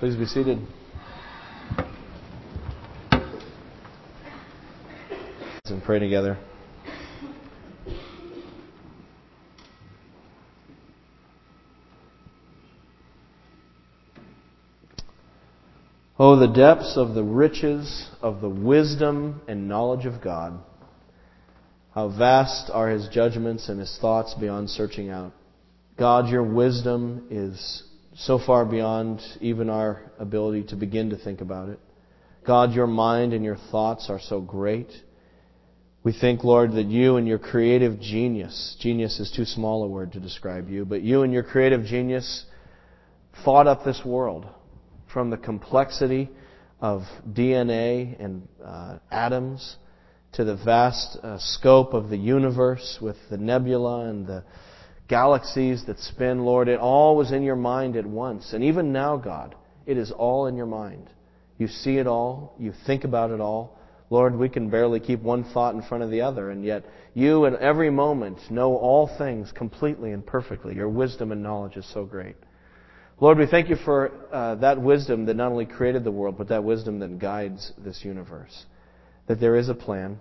Please be seated. And pray together. Oh, the depths of the riches of the wisdom and knowledge of God. How vast are his judgments and his thoughts beyond searching out. God, your wisdom is so far beyond even our ability to begin to think about it. God, your mind and your thoughts are so great. We think, Lord, that you and your creative genius, genius is too small a word to describe you, but you and your creative genius thought up this world from the complexity of DNA and uh, atoms to the vast uh, scope of the universe with the nebula and the galaxies that spin, Lord. It all was in your mind at once. And even now, God, it is all in your mind. You see it all. You think about it all. Lord, we can barely keep one thought in front of the other, and yet you in every moment know all things completely and perfectly. Your wisdom and knowledge is so great. Lord, we thank you for uh, that wisdom that not only created the world, but that wisdom that guides this universe. That there is a plan,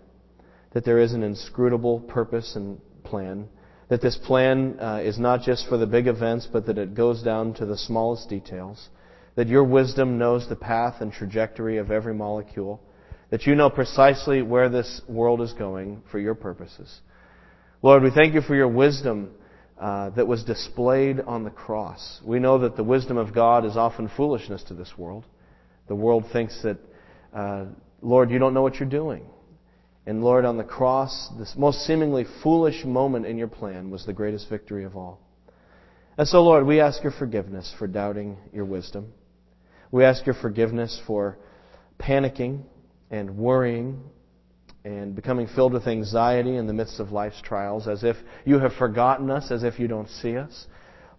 that there is an inscrutable purpose and plan, that this plan uh, is not just for the big events, but that it goes down to the smallest details, that your wisdom knows the path and trajectory of every molecule, that you know precisely where this world is going for your purposes. Lord, we thank you for your wisdom uh, that was displayed on the cross. We know that the wisdom of God is often foolishness to this world. The world thinks that, uh, Lord, you don't know what you're doing. And Lord, on the cross, this most seemingly foolish moment in your plan was the greatest victory of all. And so, Lord, we ask your forgiveness for doubting your wisdom. We ask your forgiveness for panicking and worrying and becoming filled with anxiety in the midst of life's trials, as if you have forgotten us, as if you don't see us.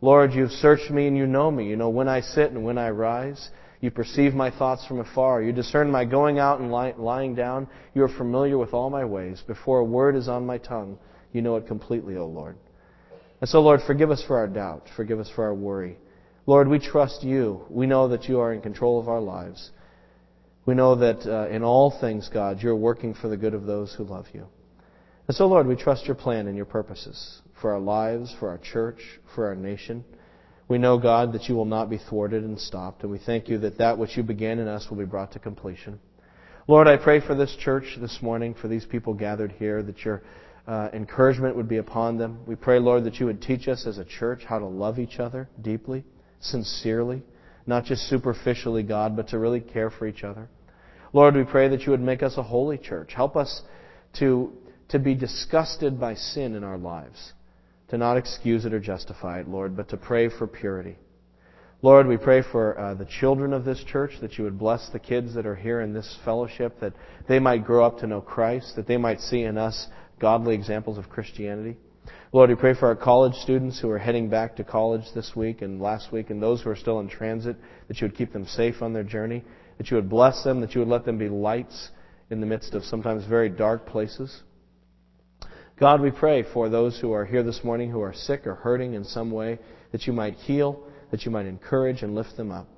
Lord, you've searched me and you know me. You know when I sit and when I rise. You perceive my thoughts from afar. You discern my going out and lying down. You are familiar with all my ways. Before a word is on my tongue, you know it completely, O Lord. And so, Lord, forgive us for our doubt. Forgive us for our worry. Lord, we trust you. We know that you are in control of our lives. We know that uh, in all things, God, you're working for the good of those who love you. And so, Lord, we trust your plan and your purposes for our lives, for our church, for our nation. We know, God, that you will not be thwarted and stopped, and we thank you that that which you began in us will be brought to completion. Lord, I pray for this church this morning, for these people gathered here, that your uh, encouragement would be upon them. We pray, Lord, that you would teach us as a church how to love each other deeply, sincerely, not just superficially, God, but to really care for each other. Lord, we pray that you would make us a holy church. Help us to, to be disgusted by sin in our lives to not excuse it or justify it, Lord, but to pray for purity. Lord, we pray for uh, the children of this church that you would bless the kids that are here in this fellowship, that they might grow up to know Christ, that they might see in us godly examples of Christianity. Lord, we pray for our college students who are heading back to college this week and last week, and those who are still in transit, that you would keep them safe on their journey, that you would bless them, that you would let them be lights in the midst of sometimes very dark places. God, we pray for those who are here this morning who are sick or hurting in some way, that you might heal, that you might encourage and lift them up.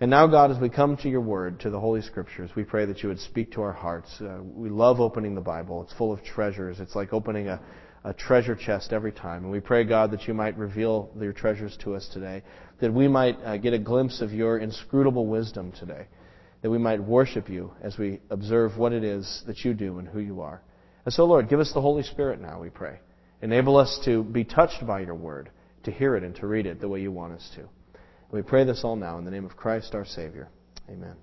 And now, God, as we come to your word, to the Holy Scriptures, we pray that you would speak to our hearts. Uh, we love opening the Bible. It's full of treasures. It's like opening a, a treasure chest every time. And we pray, God, that you might reveal your treasures to us today, that we might uh, get a glimpse of your inscrutable wisdom today, that we might worship you as we observe what it is that you do and who you are. And so, Lord, give us the Holy Spirit now, we pray. Enable us to be touched by your word, to hear it and to read it the way you want us to. We pray this all now in the name of Christ our Savior. Amen.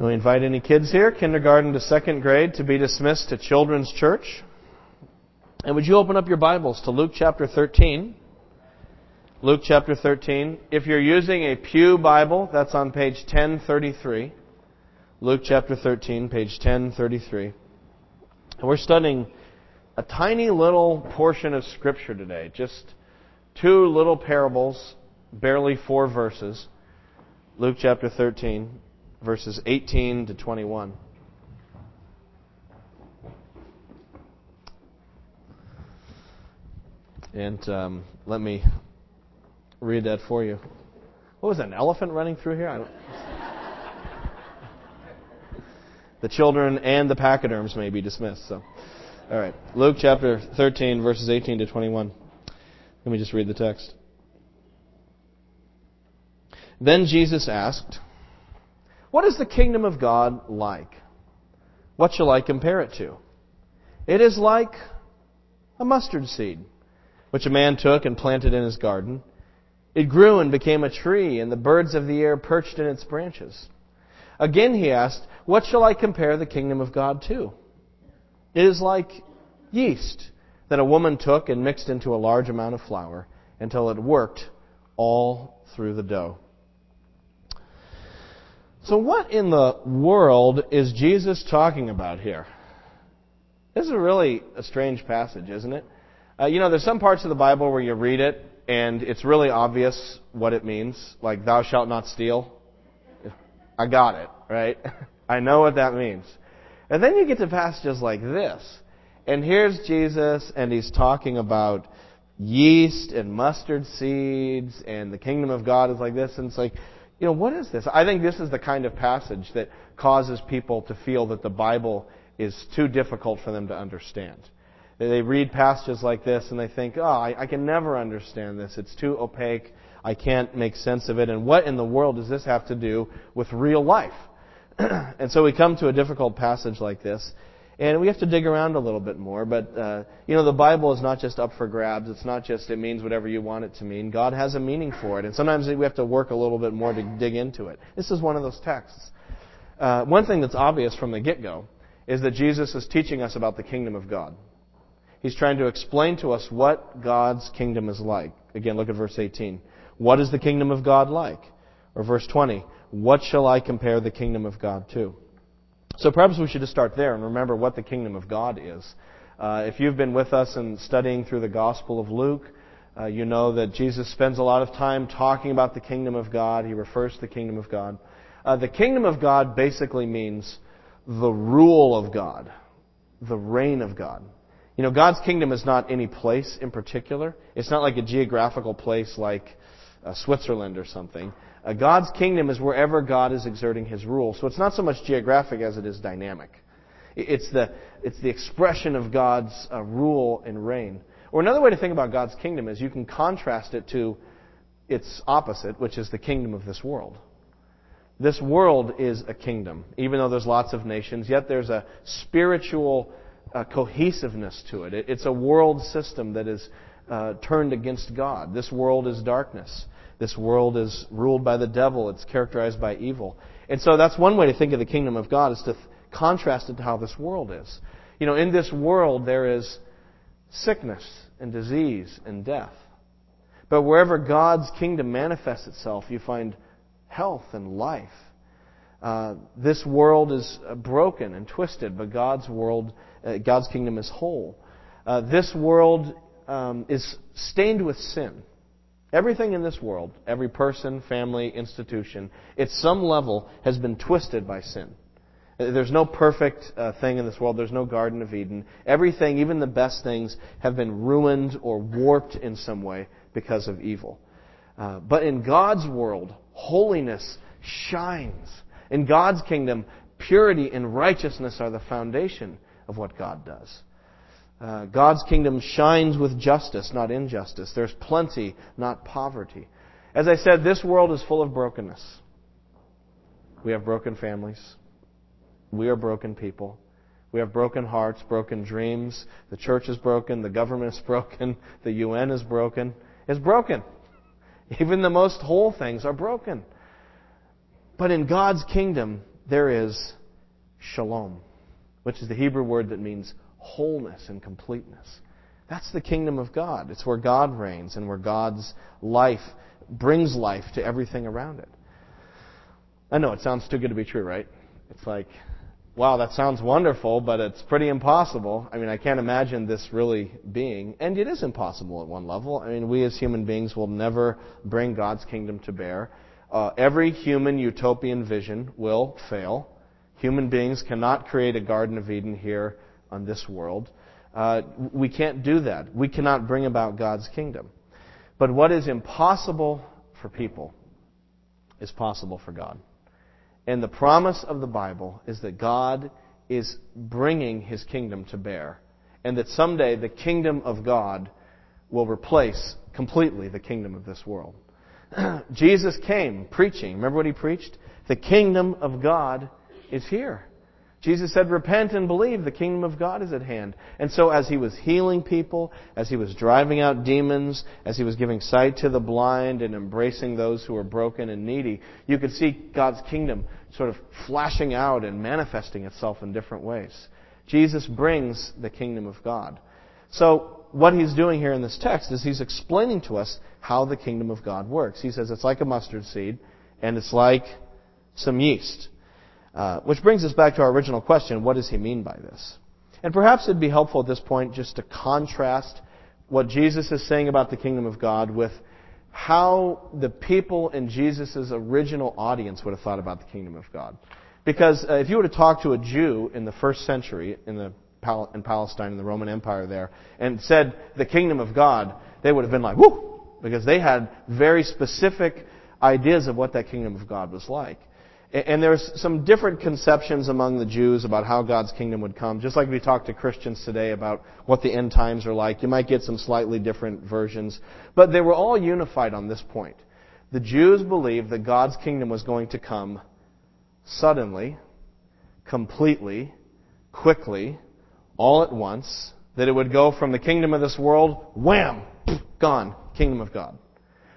We invite any kids here, kindergarten to second grade, to be dismissed to Children's Church. And would you open up your Bibles to Luke chapter 13? Luke chapter 13. If you're using a Pew Bible, that's on page 1033. Luke chapter 13, page 1033. And we're studying a tiny little portion of Scripture today, just two little parables, barely four verses. Luke chapter 13, verses 18 to 21. And um, let me read that for you. What was that, an elephant running through here? The children and the pachyderms may be dismissed. So, all right, Luke chapter 13, verses 18 to 21. Let me just read the text. Then Jesus asked, What is the kingdom of God like? What shall I compare it to? It is like a mustard seed, which a man took and planted in his garden. It grew and became a tree, and the birds of the air perched in its branches. Again he asked, What shall I compare the kingdom of God to? It is like yeast that a woman took and mixed into a large amount of flour until it worked all through the dough. So, what in the world is Jesus talking about here? This is really a strange passage, isn't it? Uh, you know, there's some parts of the Bible where you read it and it's really obvious what it means, like "Thou shalt not steal." I got it, right? I know what that means. And then you get to passages like this, and here's Jesus, and he's talking about yeast and mustard seeds, and the kingdom of God is like this, and it's like, you know, what is this? I think this is the kind of passage that causes people to feel that the Bible is too difficult for them to understand. They read passages like this and they think, oh, I, I can never understand this. It's too opaque. I can't make sense of it. And what in the world does this have to do with real life? and so we come to a difficult passage like this, and we have to dig around a little bit more. But, uh, you know, the Bible is not just up for grabs. It's not just it means whatever you want it to mean. God has a meaning for it. And sometimes we have to work a little bit more to dig into it. This is one of those texts. Uh, one thing that's obvious from the get go is that Jesus is teaching us about the kingdom of God. He's trying to explain to us what God's kingdom is like. Again, look at verse 18. What is the kingdom of God like? Or verse 20. What shall I compare the kingdom of God to? So perhaps we should just start there and remember what the kingdom of God is. Uh, if you've been with us and studying through the Gospel of Luke, uh, you know that Jesus spends a lot of time talking about the kingdom of God. He refers to the kingdom of God. Uh, the kingdom of God basically means the rule of God, the reign of God. You know, God's kingdom is not any place in particular. It's not like a geographical place like uh, Switzerland or something. Uh, God's kingdom is wherever God is exerting His rule. So it's not so much geographic as it is dynamic. It's the, it's the expression of God's uh, rule and reign. Or another way to think about God's kingdom is you can contrast it to its opposite, which is the kingdom of this world. This world is a kingdom, even though there's lots of nations, yet there's a spiritual uh, cohesiveness to it. it. It's a world system that is uh, turned against God. This world is darkness. This world is ruled by the devil. It's characterized by evil. And so that's one way to think of the kingdom of God is to th- contrast it to how this world is. You know, in this world there is sickness and disease and death. But wherever God's kingdom manifests itself, you find health and life. Uh, this world is uh, broken and twisted, but God's world, uh, God's kingdom is whole. Uh, this world um, is stained with sin. Everything in this world, every person, family, institution, at some level has been twisted by sin. There's no perfect uh, thing in this world. There's no Garden of Eden. Everything, even the best things, have been ruined or warped in some way because of evil. Uh, but in God's world, holiness shines. In God's kingdom, purity and righteousness are the foundation of what God does. Uh, God's kingdom shines with justice, not injustice. There's plenty, not poverty. As I said, this world is full of brokenness. We have broken families. We are broken people. We have broken hearts, broken dreams. The church is broken. The government is broken. The UN is broken. It's broken. Even the most whole things are broken. But in God's kingdom, there is shalom, which is the Hebrew word that means wholeness and completeness. That's the kingdom of God. It's where God reigns and where God's life brings life to everything around it. I know it sounds too good to be true, right? It's like, wow, that sounds wonderful, but it's pretty impossible. I mean, I can't imagine this really being. And it is impossible at one level. I mean, we as human beings will never bring God's kingdom to bear. Uh, every human utopian vision will fail. Human beings cannot create a Garden of Eden here on this world. Uh, we can't do that. We cannot bring about God's kingdom. But what is impossible for people is possible for God. And the promise of the Bible is that God is bringing his kingdom to bear. And that someday the kingdom of God will replace completely the kingdom of this world. Jesus came preaching. Remember what he preached? The kingdom of God is here. Jesus said, Repent and believe, the kingdom of God is at hand. And so, as he was healing people, as he was driving out demons, as he was giving sight to the blind and embracing those who were broken and needy, you could see God's kingdom sort of flashing out and manifesting itself in different ways. Jesus brings the kingdom of God. So, what he's doing here in this text is he's explaining to us how the kingdom of God works. He says it's like a mustard seed, and it's like some yeast. Uh, which brings us back to our original question what does he mean by this? And perhaps it'd be helpful at this point just to contrast what Jesus is saying about the kingdom of God with how the people in Jesus' original audience would have thought about the kingdom of God. Because uh, if you were to talk to a Jew in the first century in, the, in Palestine, in the Roman Empire there, and said the kingdom of God, they would have been like, whoo! Because they had very specific ideas of what that kingdom of God was like. And there's some different conceptions among the Jews about how God's kingdom would come. Just like we talk to Christians today about what the end times are like, you might get some slightly different versions. But they were all unified on this point. The Jews believed that God's kingdom was going to come suddenly, completely, quickly, all at once. That it would go from the kingdom of this world, wham, gone, kingdom of God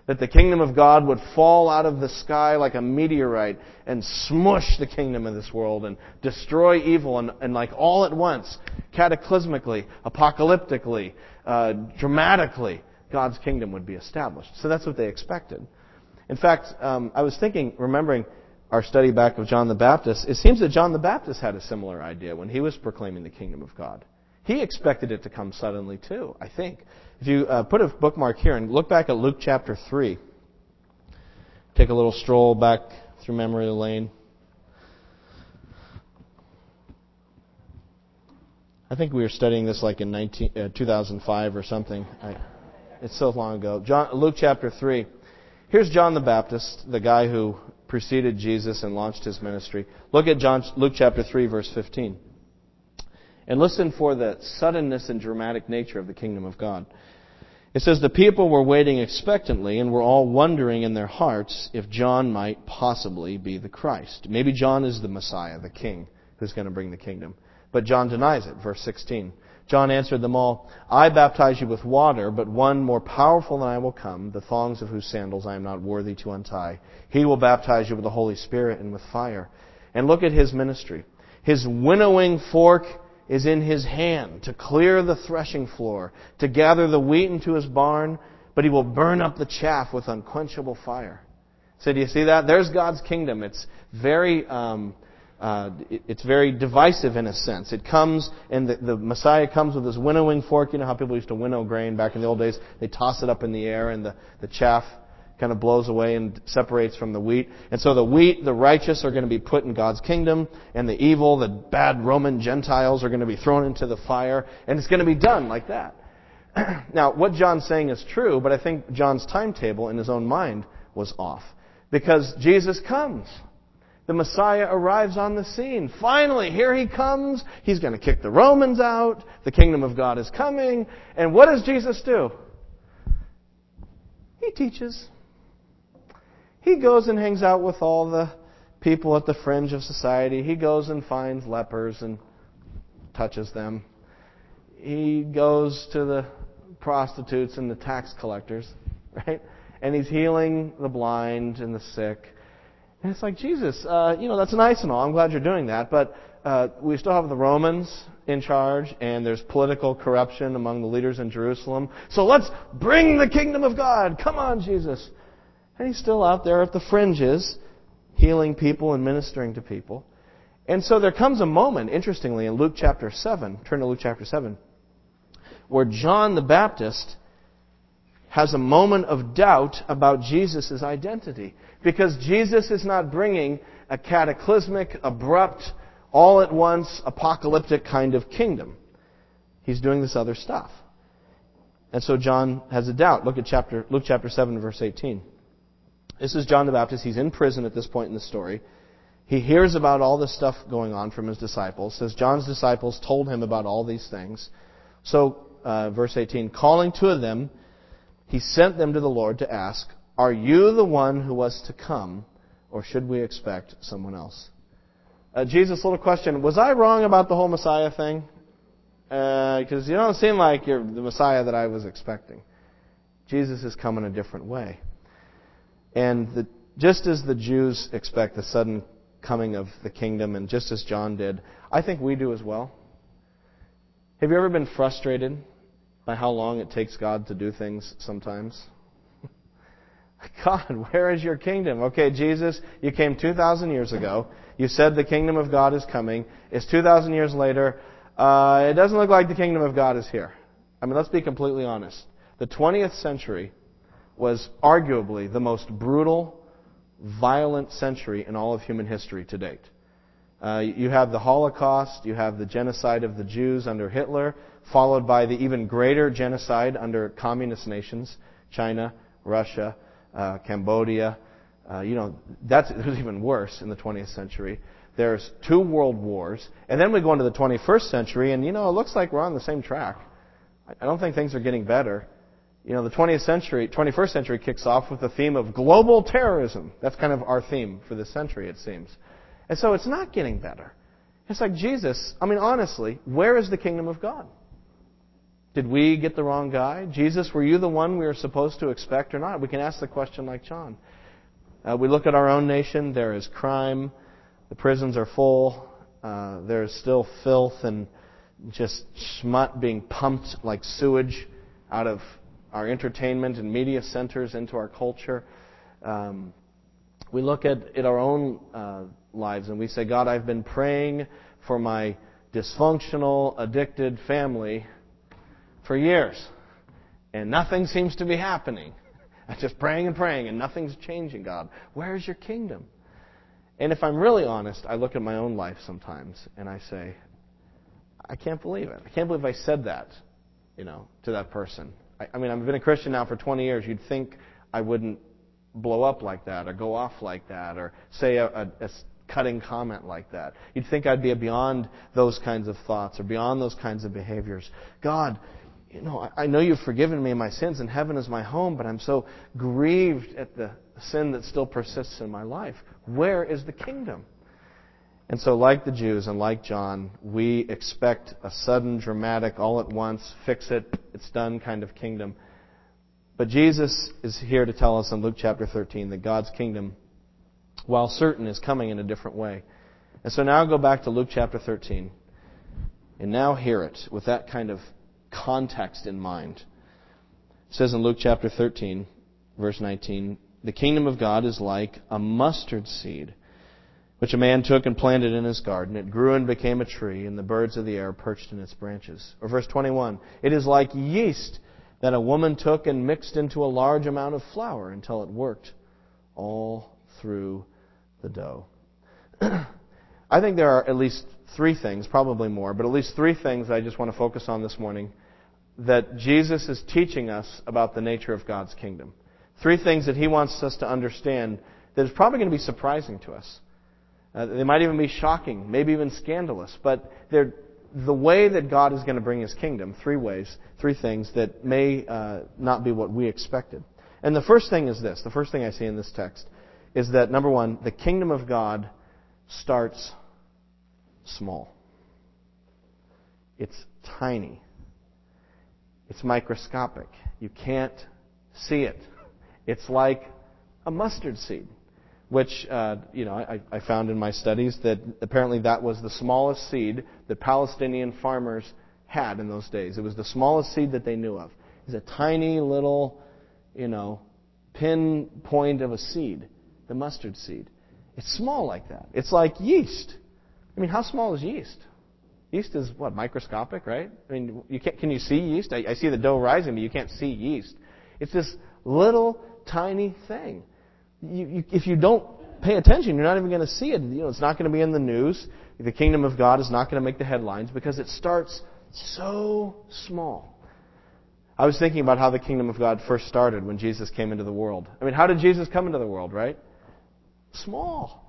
that the kingdom of God would fall out of the sky like a meteorite and smush the kingdom of this world and destroy evil and, and like all at once, cataclysmically, apocalyptically, uh, dramatically, God's kingdom would be established. So that's what they expected. In fact, um, I was thinking, remembering our study back of John the Baptist, it seems that John the Baptist had a similar idea when he was proclaiming the kingdom of God. He expected it to come suddenly too, I think. If you uh, put a bookmark here and look back at Luke chapter 3, take a little stroll back through memory lane. I think we were studying this like in 19, uh, 2005 or something. I, it's so long ago. John, Luke chapter 3. Here's John the Baptist, the guy who preceded Jesus and launched his ministry. Look at John, Luke chapter 3, verse 15. And listen for the suddenness and dramatic nature of the kingdom of God. It says, The people were waiting expectantly and were all wondering in their hearts if John might possibly be the Christ. Maybe John is the Messiah, the king, who's going to bring the kingdom. But John denies it. Verse 16. John answered them all, I baptize you with water, but one more powerful than I will come, the thongs of whose sandals I am not worthy to untie. He will baptize you with the Holy Spirit and with fire. And look at his ministry. His winnowing fork is in his hand to clear the threshing floor, to gather the wheat into his barn, but he will burn up the chaff with unquenchable fire. So do you see that? There's God's kingdom. It's very, um, uh, it's very divisive in a sense. It comes, and the, the Messiah comes with his winnowing fork. You know how people used to winnow grain back in the old days? They toss it up in the air, and the, the chaff kind of blows away and separates from the wheat. And so the wheat, the righteous, are going to be put in God's kingdom, and the evil, the bad Roman Gentiles, are going to be thrown into the fire, and it's going to be done like that. now, what John's saying is true, but I think John's timetable in his own mind was off. Because Jesus comes. The Messiah arrives on the scene. Finally, here he comes. He's going to kick the Romans out. The kingdom of God is coming. And what does Jesus do? He teaches. He goes and hangs out with all the people at the fringe of society. He goes and finds lepers and touches them. He goes to the prostitutes and the tax collectors, right? And he's healing the blind and the sick. And it's like, Jesus, uh, you know, that's nice and all. I'm glad you're doing that. But uh, we still have the Romans in charge, and there's political corruption among the leaders in Jerusalem. So let's bring the kingdom of God. Come on, Jesus. And he's still out there at the fringes, healing people and ministering to people. And so there comes a moment, interestingly, in Luke chapter 7, turn to Luke chapter 7, where John the Baptist has a moment of doubt about Jesus' identity. Because Jesus is not bringing a cataclysmic, abrupt, all at once, apocalyptic kind of kingdom. He's doing this other stuff. And so John has a doubt. Look at chapter, Luke chapter 7, verse 18. This is John the Baptist. He's in prison at this point in the story. He hears about all this stuff going on from his disciples. Says John's disciples told him about all these things. So, uh, verse 18, calling two of them, he sent them to the Lord to ask, Are you the one who was to come, or should we expect someone else? Uh, Jesus' little question, was I wrong about the whole Messiah thing? Because uh, you don't seem like you're the Messiah that I was expecting. Jesus has come in a different way. And the, just as the Jews expect the sudden coming of the kingdom, and just as John did, I think we do as well. Have you ever been frustrated by how long it takes God to do things sometimes? God, where is your kingdom? Okay, Jesus, you came 2,000 years ago. You said the kingdom of God is coming. It's 2,000 years later. Uh, it doesn't look like the kingdom of God is here. I mean, let's be completely honest. The 20th century was arguably the most brutal, violent century in all of human history to date. Uh, you have the Holocaust, you have the genocide of the Jews under Hitler, followed by the even greater genocide under communist nations, China, Russia, uh, Cambodia. Uh, you know, that's it was even worse in the 20th century. There's two world wars, and then we go into the 21st century, and you know, it looks like we're on the same track. I don't think things are getting better. You know, the 20th century, 21st century kicks off with the theme of global terrorism. That's kind of our theme for this century, it seems. And so it's not getting better. It's like Jesus, I mean, honestly, where is the kingdom of God? Did we get the wrong guy? Jesus, were you the one we were supposed to expect or not? We can ask the question like John. Uh, we look at our own nation. There is crime. The prisons are full. Uh, there is still filth and just smut being pumped like sewage out of our entertainment and media centers into our culture. Um, we look at, at our own uh, lives and we say, God, I've been praying for my dysfunctional, addicted family for years. And nothing seems to be happening. I'm just praying and praying, and nothing's changing, God. Where's your kingdom? And if I'm really honest, I look at my own life sometimes and I say, I can't believe it. I can't believe I said that, you know, to that person. I, I mean, I've been a Christian now for 20 years. You'd think I wouldn't blow up like that or go off like that or say a, a, a cutting comment like that. You'd think I'd be beyond those kinds of thoughts or beyond those kinds of behaviors. God, you know, I know you've forgiven me my sins and heaven is my home, but I'm so grieved at the sin that still persists in my life. Where is the kingdom? And so, like the Jews and like John, we expect a sudden, dramatic, all at once, fix it, it's done kind of kingdom. But Jesus is here to tell us in Luke chapter 13 that God's kingdom, while certain, is coming in a different way. And so now go back to Luke chapter 13 and now hear it with that kind of context in mind. It says in Luke chapter 13, verse 19, the kingdom of God is like a mustard seed, which a man took and planted in his garden. It grew and became a tree, and the birds of the air perched in its branches. Or verse 21, it is like yeast that a woman took and mixed into a large amount of flour until it worked all through the dough. I think there are at least three things, probably more, but at least three things that I just want to focus on this morning that Jesus is teaching us about the nature of God's kingdom. Three things that he wants us to understand that is probably going to be surprising to us. Uh, they might even be shocking, maybe even scandalous, but they're the way that God is going to bring his kingdom, three ways, three things that may uh, not be what we expected. And the first thing is this the first thing I see in this text is that, number one, the kingdom of God starts small. It's tiny. It's microscopic. You can't see it. It's like a mustard seed, which uh, you know I, I found in my studies that apparently that was the smallest seed that Palestinian farmers had in those days. It was the smallest seed that they knew of. It's a tiny little, you know, pinpoint of a seed, the mustard seed. It's small like that. It's like yeast. I mean, how small is yeast? Yeast is what microscopic, right? I mean, you can't, can you see yeast? I, I see the dough rising, but you can't see yeast. It's this little tiny thing. You, you, if you don't pay attention, you're not even going to see it. You know, it's not going to be in the news. The kingdom of God is not going to make the headlines because it starts so small. I was thinking about how the kingdom of God first started when Jesus came into the world. I mean, how did Jesus come into the world, right? Small.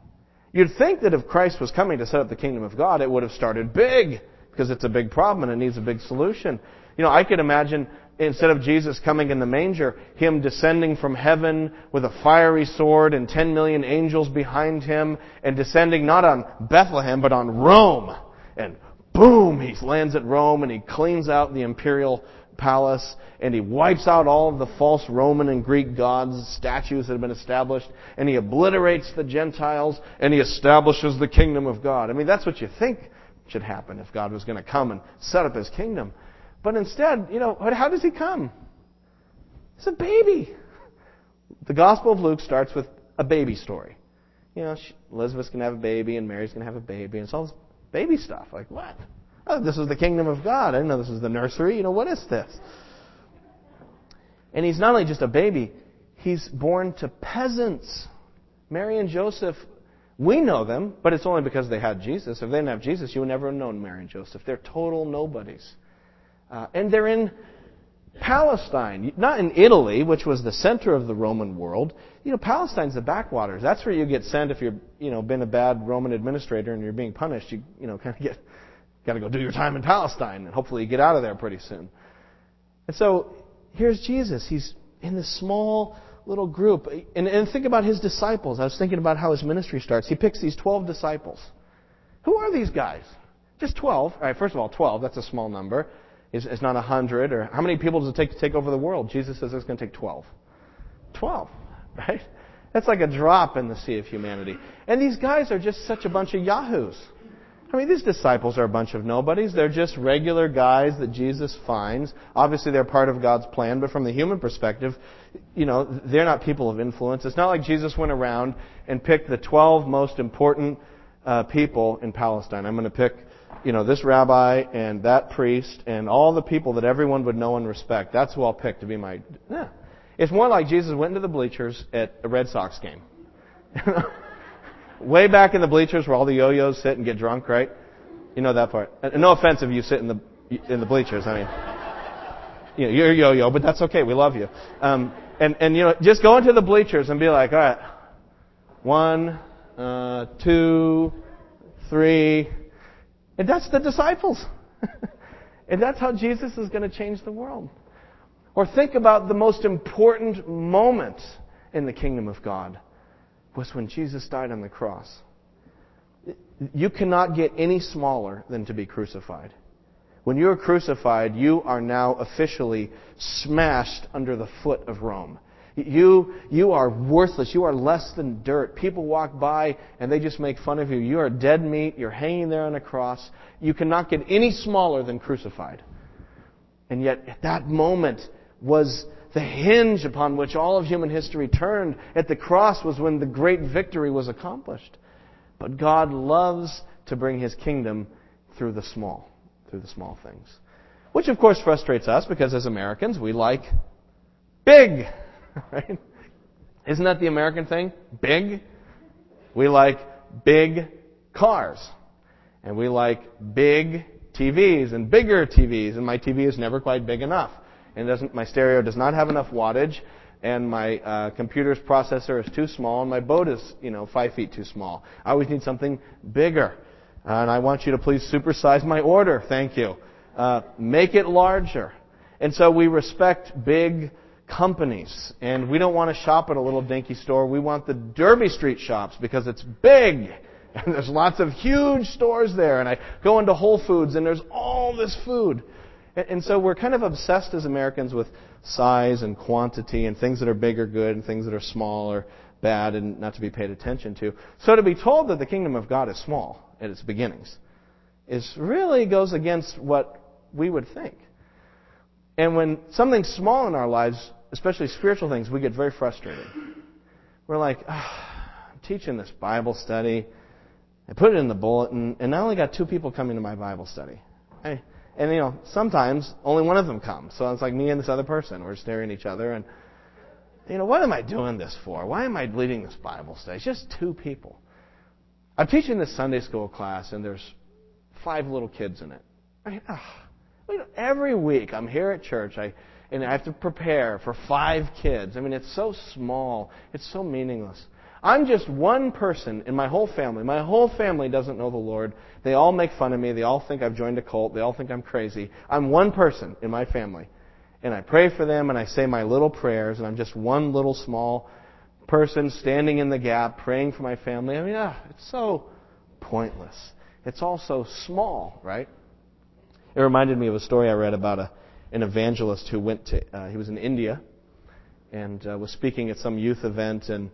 You'd think that if Christ was coming to set up the kingdom of God, it would have started big because it's a big problem and it needs a big solution. You know, I could imagine instead of Jesus coming in the manger, him descending from heaven with a fiery sword and 10 million angels behind him and descending not on Bethlehem but on Rome. And boom, he lands at Rome and he cleans out the imperial palace and he wipes out all of the false Roman and Greek gods, statues that have been established, and he obliterates the Gentiles and he establishes the kingdom of God. I mean, that's what you think should happen if God was going to come and set up his kingdom. But instead, you know, how does he come? He's a baby. The Gospel of Luke starts with a baby story. You know, Elizabeth's going to have a baby and Mary's going to have a baby, and it's all this baby stuff. Like, what? Oh, this is the kingdom of God. I didn't know this was the nursery. You know, what is this? And he's not only just a baby, he's born to peasants. Mary and Joseph, we know them, but it's only because they had Jesus. If they didn't have Jesus, you would never have known Mary and Joseph. They're total nobodies. Uh, and they're in Palestine, not in Italy, which was the center of the Roman world. You know, Palestine's the backwaters. That's where you get sent if you're, you know, been a bad Roman administrator and you're being punished. You, you know, kind of get got to go do your time in Palestine, and hopefully you get out of there pretty soon. And so here's Jesus. He's in this small little group. And, and think about his disciples. I was thinking about how his ministry starts. He picks these 12 disciples. Who are these guys? Just 12. All right, first of all, 12. That's a small number. It's, it's not 100. Or how many people does it take to take over the world? Jesus says it's going to take 12. 12, right? That's like a drop in the sea of humanity. And these guys are just such a bunch of yahoos. I mean, these disciples are a bunch of nobodies. They're just regular guys that Jesus finds. Obviously, they're part of God's plan, but from the human perspective, you know, they're not people of influence. It's not like Jesus went around and picked the 12 most important uh, people in Palestine. I'm going to pick, you know, this rabbi and that priest and all the people that everyone would know and respect. That's who I'll pick to be my. Yeah. It's more like Jesus went into the bleachers at a Red Sox game. way back in the bleachers where all the yo-yos sit and get drunk, right? You know that part. And no offense if you sit in the in the bleachers. I mean, you know, you're yo-yo, but that's okay. We love you. Um, and and you know, just go into the bleachers and be like, all right, one, uh, two, three, and that's the disciples. and that's how Jesus is going to change the world. Or think about the most important moment in the kingdom of God was when Jesus died on the cross. You cannot get any smaller than to be crucified. When you are crucified, you are now officially smashed under the foot of Rome. You, you are worthless. You are less than dirt. People walk by and they just make fun of you. You are dead meat. You're hanging there on a cross. You cannot get any smaller than crucified. And yet, at that moment was the hinge upon which all of human history turned at the cross was when the great victory was accomplished. But God loves to bring his kingdom through the small, through the small things. Which of course frustrates us because as Americans we like big, right? Isn't that the American thing? Big? We like big cars. And we like big TVs and bigger TVs, and my TV is never quite big enough and doesn't, my stereo does not have enough wattage, and my uh, computer's processor is too small, and my boat is, you know, five feet too small. I always need something bigger. And I want you to please supersize my order. Thank you. Uh, make it larger. And so we respect big companies. And we don't want to shop at a little dinky store. We want the Derby Street shops because it's big. And there's lots of huge stores there. And I go into Whole Foods and there's all this food. And so we're kind of obsessed as Americans with size and quantity and things that are big are good and things that are small are bad and not to be paid attention to. So to be told that the kingdom of God is small at its beginnings is really goes against what we would think. And when something's small in our lives, especially spiritual things, we get very frustrated. We're like, oh, I'm teaching this Bible study. I put it in the bulletin, and I only got two people coming to my Bible study. I, and, you know, sometimes only one of them comes. So it's like me and this other person. We're staring at each other and, you know, what am I doing this for? Why am I leading this Bible study? It's just two people. I'm teaching this Sunday school class and there's five little kids in it. I, oh, every week I'm here at church I, and I have to prepare for five kids. I mean, it's so small. It's so meaningless. I'm just one person in my whole family. My whole family doesn't know the Lord. They all make fun of me. They all think I've joined a cult. They all think I'm crazy. I'm one person in my family. And I pray for them and I say my little prayers and I'm just one little small person standing in the gap praying for my family. I mean, ah, it's so pointless. It's all so small, right? It reminded me of a story I read about a, an evangelist who went to, uh, he was in India and uh, was speaking at some youth event and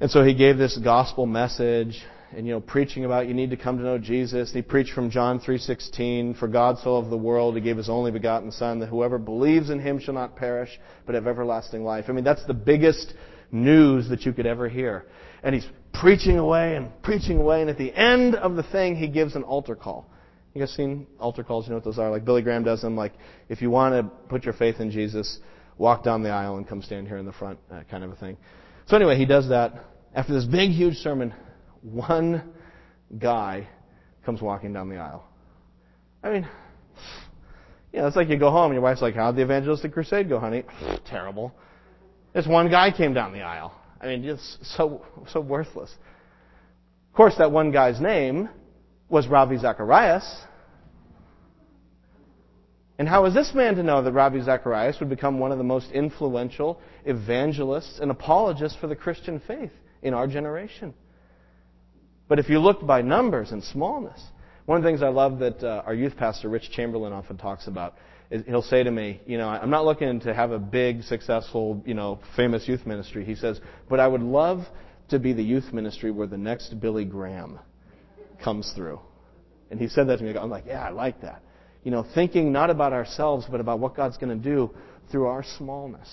and so he gave this gospel message and you know preaching about you need to come to know Jesus. And he preached from John 3:16, for God so loved the world he gave his only begotten son that whoever believes in him shall not perish but have everlasting life. I mean that's the biggest news that you could ever hear. And he's preaching away and preaching away and at the end of the thing he gives an altar call. You guys seen altar calls? You know what those are? Like Billy Graham does them. Like if you want to put your faith in Jesus, walk down the aisle and come stand here in the front, uh, kind of a thing. So anyway, he does that. After this big, huge sermon, one guy comes walking down the aisle. I mean, you know, it's like you go home and your wife's like, how'd the evangelistic crusade go, honey? Terrible. This one guy came down the aisle. I mean, just so, so worthless. Of course, that one guy's name was Ravi Zacharias. And how was this man to know that Ravi Zacharias would become one of the most influential evangelists and apologists for the Christian faith in our generation? But if you look by numbers and smallness, one of the things I love that uh, our youth pastor, Rich Chamberlain, often talks about is he'll say to me, you know, I'm not looking to have a big, successful, you know, famous youth ministry. He says, but I would love to be the youth ministry where the next Billy Graham comes through. And he said that to me. I'm like, yeah, I like that you know, thinking not about ourselves, but about what God's going to do through our smallness.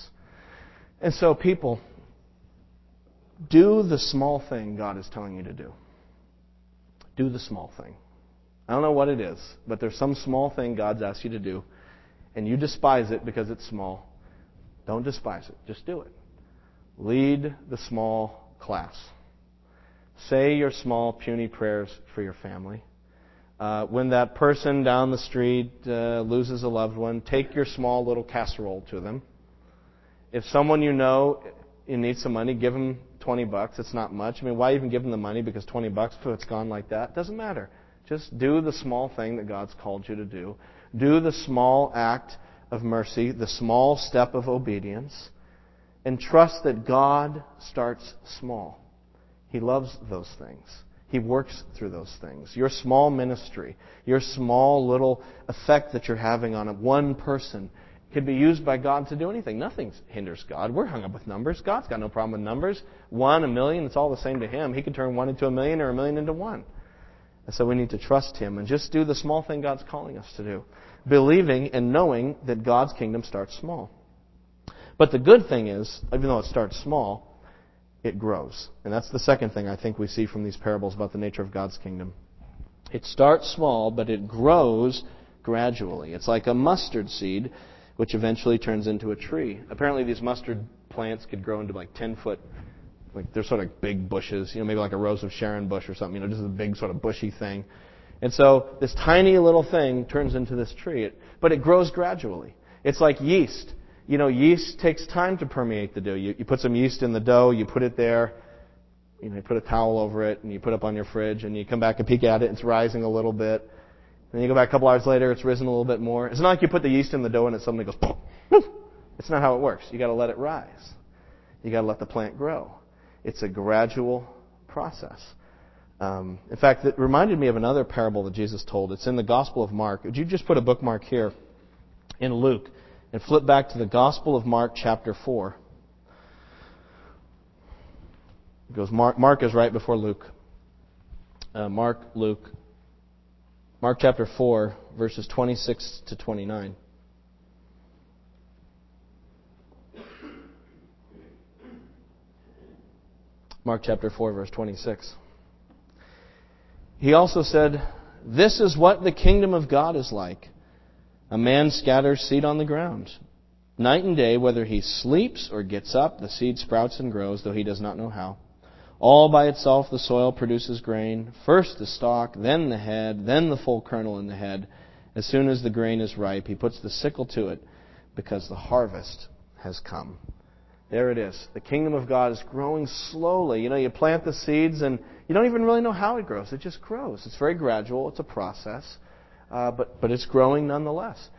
And so, people, do the small thing God is telling you to do. Do the small thing. I don't know what it is, but there's some small thing God's asked you to do, and you despise it because it's small. Don't despise it. Just do it. Lead the small class. Say your small, puny prayers for your family. Uh, when that person down the street uh, loses a loved one, take your small little casserole to them. If someone you know needs some money, give them 20 bucks. It's not much. I mean, why even give them the money? Because 20 bucks, if it's gone like that, doesn't matter. Just do the small thing that God's called you to do. Do the small act of mercy, the small step of obedience, and trust that God starts small. He loves those things. He works through those things. Your small ministry, your small little effect that you're having on one person can be used by God to do anything. Nothing hinders God. We're hung up with numbers. God's got no problem with numbers. One, a million, it's all the same to Him. He can turn one into a million or a million into one. And so we need to trust Him and just do the small thing God's calling us to do. Believing and knowing that God's kingdom starts small. But the good thing is, even though it starts small, it grows. And that's the second thing I think we see from these parables about the nature of God's kingdom. It starts small, but it grows gradually. It's like a mustard seed, which eventually turns into a tree. Apparently, these mustard plants could grow into like 10 foot, like they're sort of big bushes, you know, maybe like a rose of Sharon bush or something, you know, just a big sort of bushy thing. And so this tiny little thing turns into this tree, but it grows gradually. It's like yeast you know, yeast takes time to permeate the dough. You, you put some yeast in the dough, you put it there, you know, you put a towel over it, and you put it up on your fridge, and you come back and peek at it, it's rising a little bit. Then you go back a couple hours later, it's risen a little bit more. It's not like you put the yeast in the dough and it suddenly goes, poof. It's not how it works. You gotta let it rise. You gotta let the plant grow. It's a gradual process. Um, in fact, it reminded me of another parable that Jesus told. It's in the Gospel of Mark. Would you just put a bookmark here in Luke? And flip back to the Gospel of Mark, chapter 4. It goes Mark, Mark is right before Luke. Uh, Mark, Luke. Mark chapter 4, verses 26 to 29. Mark chapter 4, verse 26. He also said, This is what the kingdom of God is like. A man scatters seed on the ground. Night and day, whether he sleeps or gets up, the seed sprouts and grows, though he does not know how. All by itself the soil produces grain, first the stalk, then the head, then the full kernel in the head. As soon as the grain is ripe, he puts the sickle to it, because the harvest has come. There it is. The kingdom of God is growing slowly. You know, you plant the seeds and you don't even really know how it grows. It just grows. It's very gradual. It's a process, uh, but but it's growing nonetheless.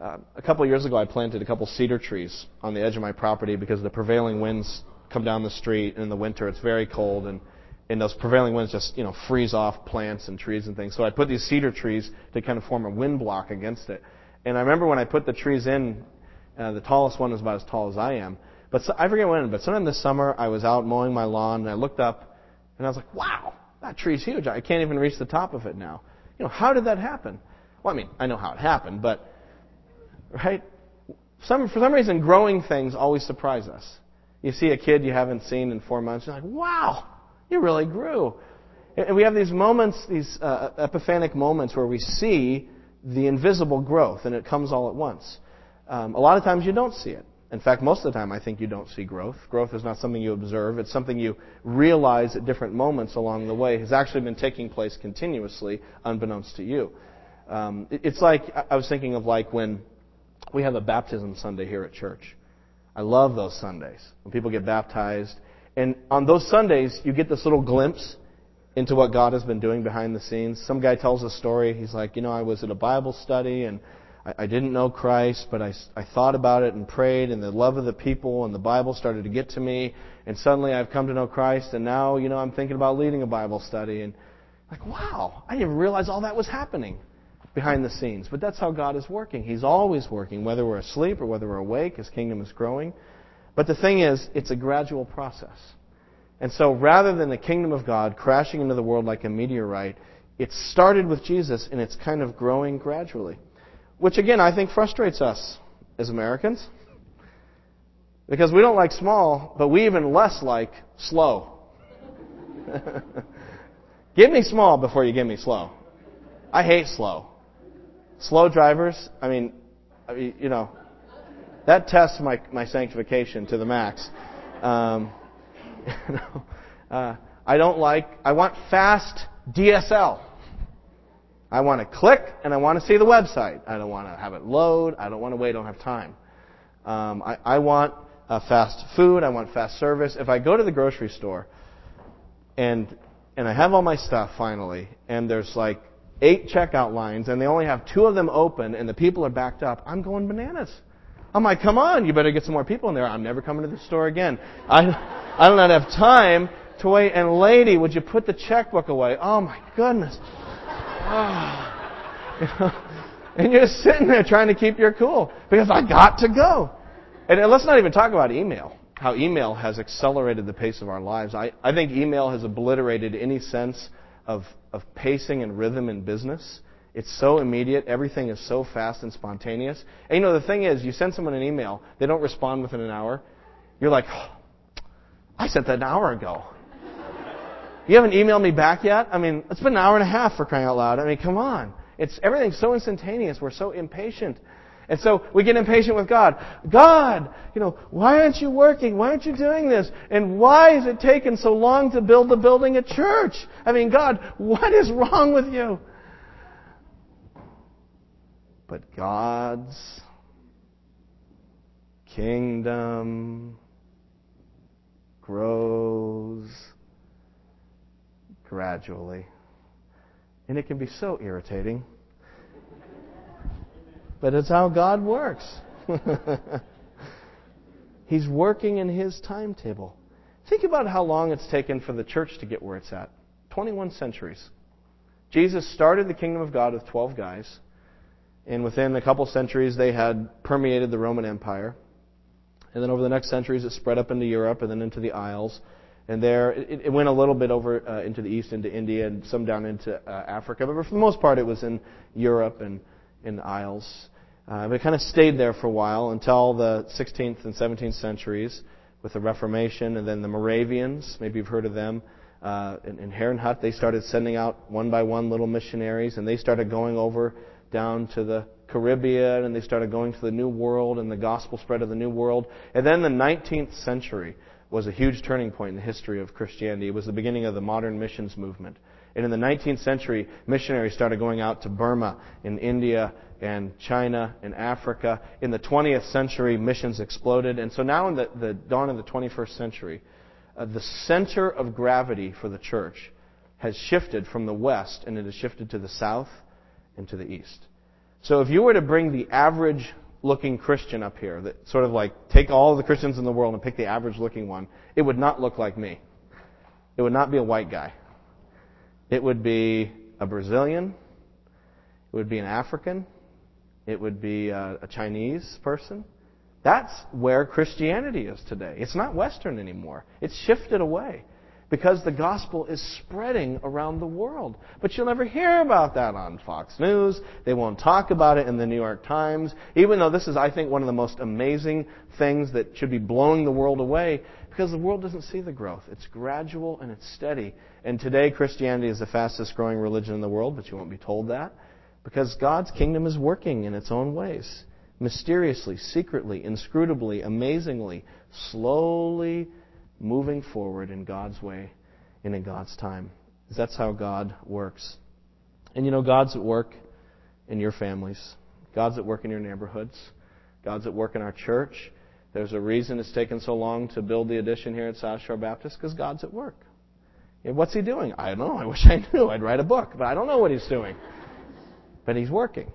Uh, a couple years ago, I planted a couple cedar trees on the edge of my property because the prevailing winds come down the street, and in the winter it's very cold, and and those prevailing winds just you know freeze off plants and trees and things. So I put these cedar trees to kind of form a wind block against it. And I remember when I put the trees in, uh, the tallest one was about as tall as I am. But so, I forget when, but sometime this summer I was out mowing my lawn and I looked up and I was like, wow, that tree's huge. I can't even reach the top of it now. You know, how did that happen? Well, I mean, I know how it happened, but right? Some, for some reason, growing things always surprise us. You see a kid you haven't seen in four months, you're like, wow, you really grew. And we have these moments, these uh, epiphanic moments where we see the invisible growth, and it comes all at once. Um, a lot of times you don't see it. In fact, most of the time, I think you don't see growth. Growth is not something you observe. It's something you realize at different moments along the way has actually been taking place continuously, unbeknownst to you. Um, it's like, I was thinking of like when we have a baptism Sunday here at church. I love those Sundays when people get baptized. And on those Sundays, you get this little glimpse into what God has been doing behind the scenes. Some guy tells a story. He's like, you know, I was at a Bible study and I, didn't know Christ, but I, I thought about it and prayed, and the love of the people and the Bible started to get to me. And suddenly I've come to know Christ, and now, you know, I'm thinking about leading a Bible study. And like, wow, I didn't realize all that was happening behind the scenes. But that's how God is working. He's always working, whether we're asleep or whether we're awake. His kingdom is growing. But the thing is, it's a gradual process. And so rather than the kingdom of God crashing into the world like a meteorite, it started with Jesus and it's kind of growing gradually. Which again, I think frustrates us as Americans. Because we don't like small, but we even less like slow. give me small before you give me slow. I hate slow. Slow drivers, I mean, I mean you know, that tests my, my sanctification to the max. Um, you know, uh, I don't like, I want fast DSL. I want to click and I want to see the website. I don't want to have it load. I don't want to wait. I don't have time. Um, I, I want uh, fast food. I want fast service. If I go to the grocery store and and I have all my stuff finally, and there's like eight checkout lines, and they only have two of them open, and the people are backed up, I'm going bananas. I'm like, come on, you better get some more people in there. I'm never coming to the store again. I, I do not have time to wait. And lady, would you put the checkbook away? Oh my goodness. And you're just sitting there trying to keep your cool because I got to go. And let's not even talk about email. How email has accelerated the pace of our lives. I, I think email has obliterated any sense of, of pacing and rhythm in business. It's so immediate. Everything is so fast and spontaneous. And you know, the thing is, you send someone an email, they don't respond within an hour. You're like, oh, I sent that an hour ago. You haven't emailed me back yet? I mean, it's been an hour and a half for crying out loud. I mean, come on. It's everything's so instantaneous. We're so impatient. And so we get impatient with God. God, you know, why aren't you working? Why aren't you doing this? And why is it taking so long to build the building at church? I mean, God, what is wrong with you? But God's kingdom grows gradually. And it can be so irritating. But it's how God works. He's working in His timetable. Think about how long it's taken for the church to get where it's at 21 centuries. Jesus started the kingdom of God with 12 guys, and within a couple centuries, they had permeated the Roman Empire. And then over the next centuries, it spread up into Europe and then into the Isles. And there, it, it went a little bit over uh, into the east, into India, and some down into uh, Africa. But for the most part, it was in Europe and in the Isles. Uh, but it kind of stayed there for a while until the 16th and 17th centuries with the Reformation, and then the Moravians. Maybe you've heard of them. Uh, in, in Herrnhut, they started sending out one by one little missionaries, and they started going over down to the Caribbean, and they started going to the New World, and the gospel spread of the New World. And then the 19th century was a huge turning point in the history of Christianity. It was the beginning of the modern missions movement. And in the 19th century, missionaries started going out to Burma, in India, and China, and Africa. In the 20th century, missions exploded. And so now, in the, the dawn of the 21st century, uh, the center of gravity for the church has shifted from the west, and it has shifted to the south and to the east. So if you were to bring the average looking Christian up here, that sort of like take all the Christians in the world and pick the average looking one, it would not look like me. It would not be a white guy. It would be a Brazilian. It would be an African. It would be a, a Chinese person. That's where Christianity is today. It's not Western anymore. It's shifted away because the gospel is spreading around the world. But you'll never hear about that on Fox News. They won't talk about it in the New York Times, even though this is, I think, one of the most amazing things that should be blowing the world away because the world doesn't see the growth. It's gradual and it's steady. And today, Christianity is the fastest growing religion in the world, but you won't be told that because God's kingdom is working in its own ways. Mysteriously, secretly, inscrutably, amazingly, slowly moving forward in God's way and in God's time. That's how God works. And you know, God's at work in your families. God's at work in your neighborhoods. God's at work in our church. There's a reason it's taken so long to build the addition here at South Shore Baptist because God's at work. And what's He doing? I don't know. I wish I knew. I'd write a book, but I don't know what He's doing. But He's working.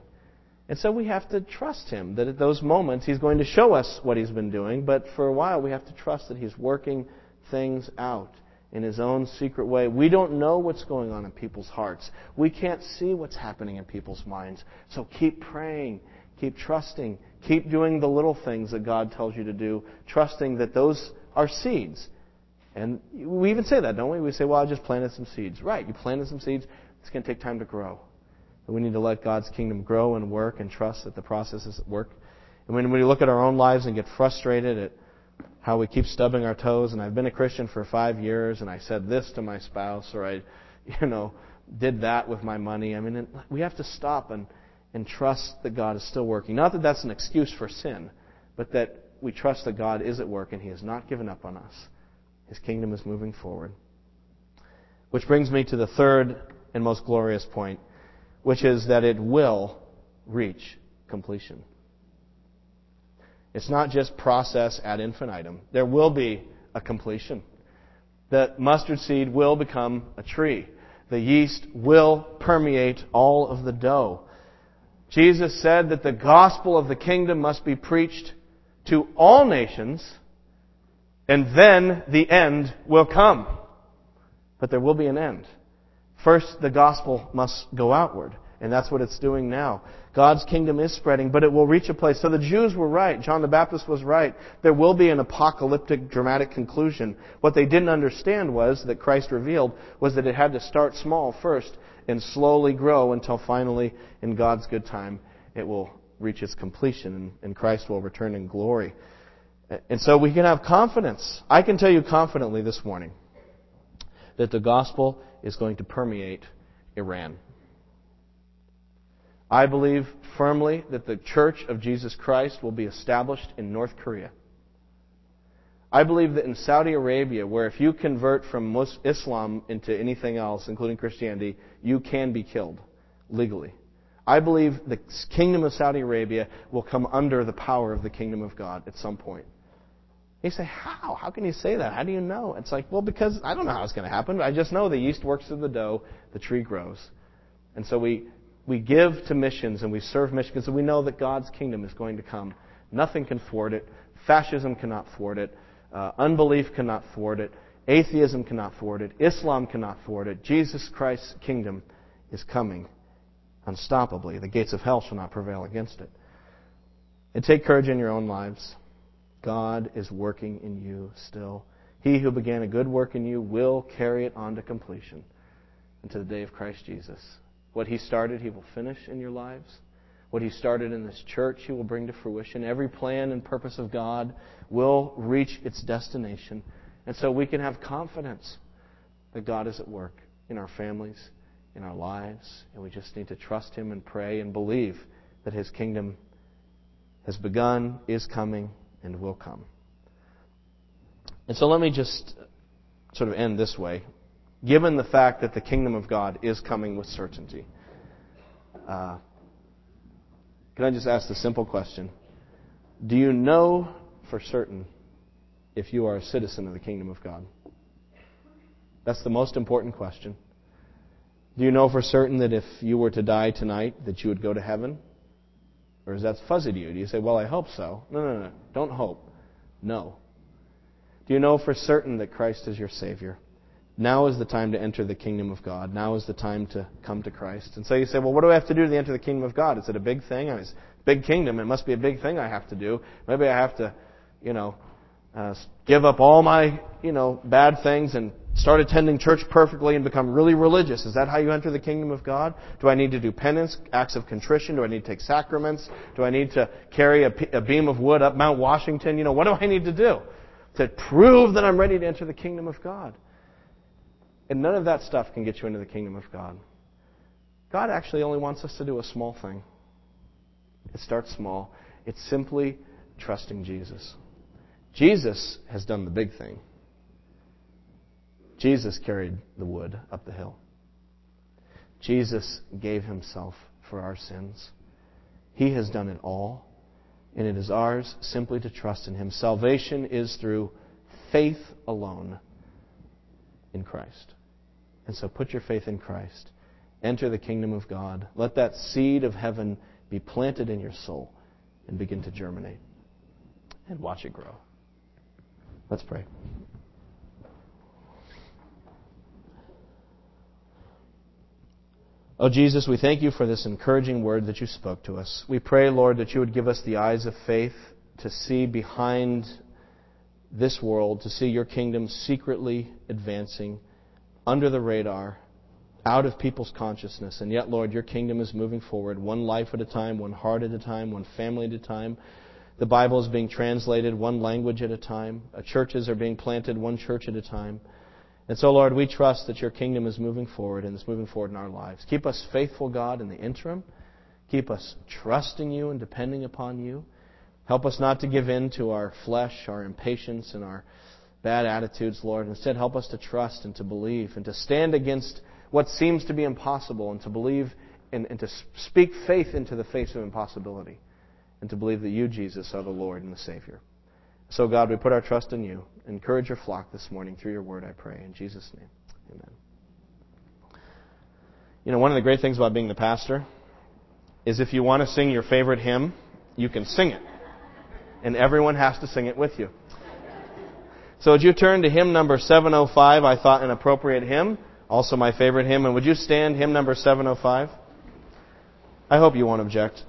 And so we have to trust Him that at those moments He's going to show us what He's been doing, but for a while we have to trust that He's working things out in His own secret way. We don't know what's going on in people's hearts. We can't see what's happening in people's minds. So keep praying Keep trusting. Keep doing the little things that God tells you to do, trusting that those are seeds. And we even say that, don't we? We say, well, I just planted some seeds. Right, you planted some seeds. It's going to take time to grow. And we need to let God's kingdom grow and work and trust that the process is at work. And when we look at our own lives and get frustrated at how we keep stubbing our toes, and I've been a Christian for five years, and I said this to my spouse, or I, you know, did that with my money. I mean, we have to stop and and trust that God is still working. Not that that's an excuse for sin, but that we trust that God is at work and He has not given up on us. His kingdom is moving forward. Which brings me to the third and most glorious point, which is that it will reach completion. It's not just process ad infinitum. There will be a completion. The mustard seed will become a tree. The yeast will permeate all of the dough. Jesus said that the gospel of the kingdom must be preached to all nations, and then the end will come. But there will be an end. First, the gospel must go outward, and that's what it's doing now. God's kingdom is spreading, but it will reach a place. So the Jews were right. John the Baptist was right. There will be an apocalyptic, dramatic conclusion. What they didn't understand was, that Christ revealed, was that it had to start small first and slowly grow until finally, in God's good time, it will reach its completion and Christ will return in glory. And so we can have confidence. I can tell you confidently this morning that the gospel is going to permeate Iran. I believe firmly that the Church of Jesus Christ will be established in North Korea. I believe that in Saudi Arabia, where if you convert from Islam into anything else, including Christianity, you can be killed legally. I believe the kingdom of Saudi Arabia will come under the power of the kingdom of God at some point. You say, how? How can you say that? How do you know? It's like, well, because I don't know how it's going to happen. I just know the yeast works through the dough, the tree grows. And so we, we give to missions and we serve missions and we know that God's kingdom is going to come. Nothing can thwart it. Fascism cannot thwart it. Uh, unbelief cannot thwart it. Atheism cannot thwart it. Islam cannot thwart it. Jesus Christ's kingdom is coming unstoppably. The gates of hell shall not prevail against it. And take courage in your own lives. God is working in you still. He who began a good work in you will carry it on to completion until the day of Christ Jesus. What he started, he will finish in your lives. What he started in this church, he will bring to fruition. Every plan and purpose of God will reach its destination. And so we can have confidence that God is at work in our families, in our lives, and we just need to trust him and pray and believe that his kingdom has begun, is coming, and will come. And so let me just sort of end this way. Given the fact that the kingdom of God is coming with certainty, uh, can I just ask the simple question? Do you know for certain if you are a citizen of the kingdom of God? That's the most important question. Do you know for certain that if you were to die tonight that you would go to heaven? Or is that fuzzy to you? Do you say, well, I hope so? No, no, no. Don't hope. No. Do you know for certain that Christ is your Savior? Now is the time to enter the kingdom of God. Now is the time to come to Christ. And so you say, well, what do I have to do to enter the kingdom of God? Is it a big thing? I mean, it's a big kingdom. It must be a big thing I have to do. Maybe I have to, you know, uh, give up all my, you know, bad things and start attending church perfectly and become really religious. Is that how you enter the kingdom of God? Do I need to do penance, acts of contrition? Do I need to take sacraments? Do I need to carry a, a beam of wood up Mount Washington? You know, what do I need to do to prove that I'm ready to enter the kingdom of God? And none of that stuff can get you into the kingdom of God. God actually only wants us to do a small thing. It starts small. It's simply trusting Jesus. Jesus has done the big thing. Jesus carried the wood up the hill. Jesus gave himself for our sins. He has done it all, and it is ours simply to trust in him. Salvation is through faith alone in Christ. And so put your faith in Christ. Enter the kingdom of God. Let that seed of heaven be planted in your soul and begin to germinate. And watch it grow. Let's pray. Oh, Jesus, we thank you for this encouraging word that you spoke to us. We pray, Lord, that you would give us the eyes of faith to see behind this world, to see your kingdom secretly advancing under the radar, out of people's consciousness. And yet, Lord, your kingdom is moving forward one life at a time, one heart at a time, one family at a time. The Bible is being translated one language at a time. Uh, churches are being planted one church at a time. And so, Lord, we trust that your kingdom is moving forward and is moving forward in our lives. Keep us faithful, God, in the interim. Keep us trusting you and depending upon you. Help us not to give in to our flesh, our impatience, and our bad attitudes, Lord. Instead, help us to trust and to believe and to stand against what seems to be impossible and to believe and, and to speak faith into the face of impossibility and to believe that you, Jesus, are the Lord and the Savior. So, God, we put our trust in you. Encourage your flock this morning through your word, I pray. In Jesus' name, amen. You know, one of the great things about being the pastor is if you want to sing your favorite hymn, you can sing it. And everyone has to sing it with you. So would you turn to hymn number 705, I thought an appropriate hymn, also my favorite hymn, and would you stand hymn number 705? I hope you won't object.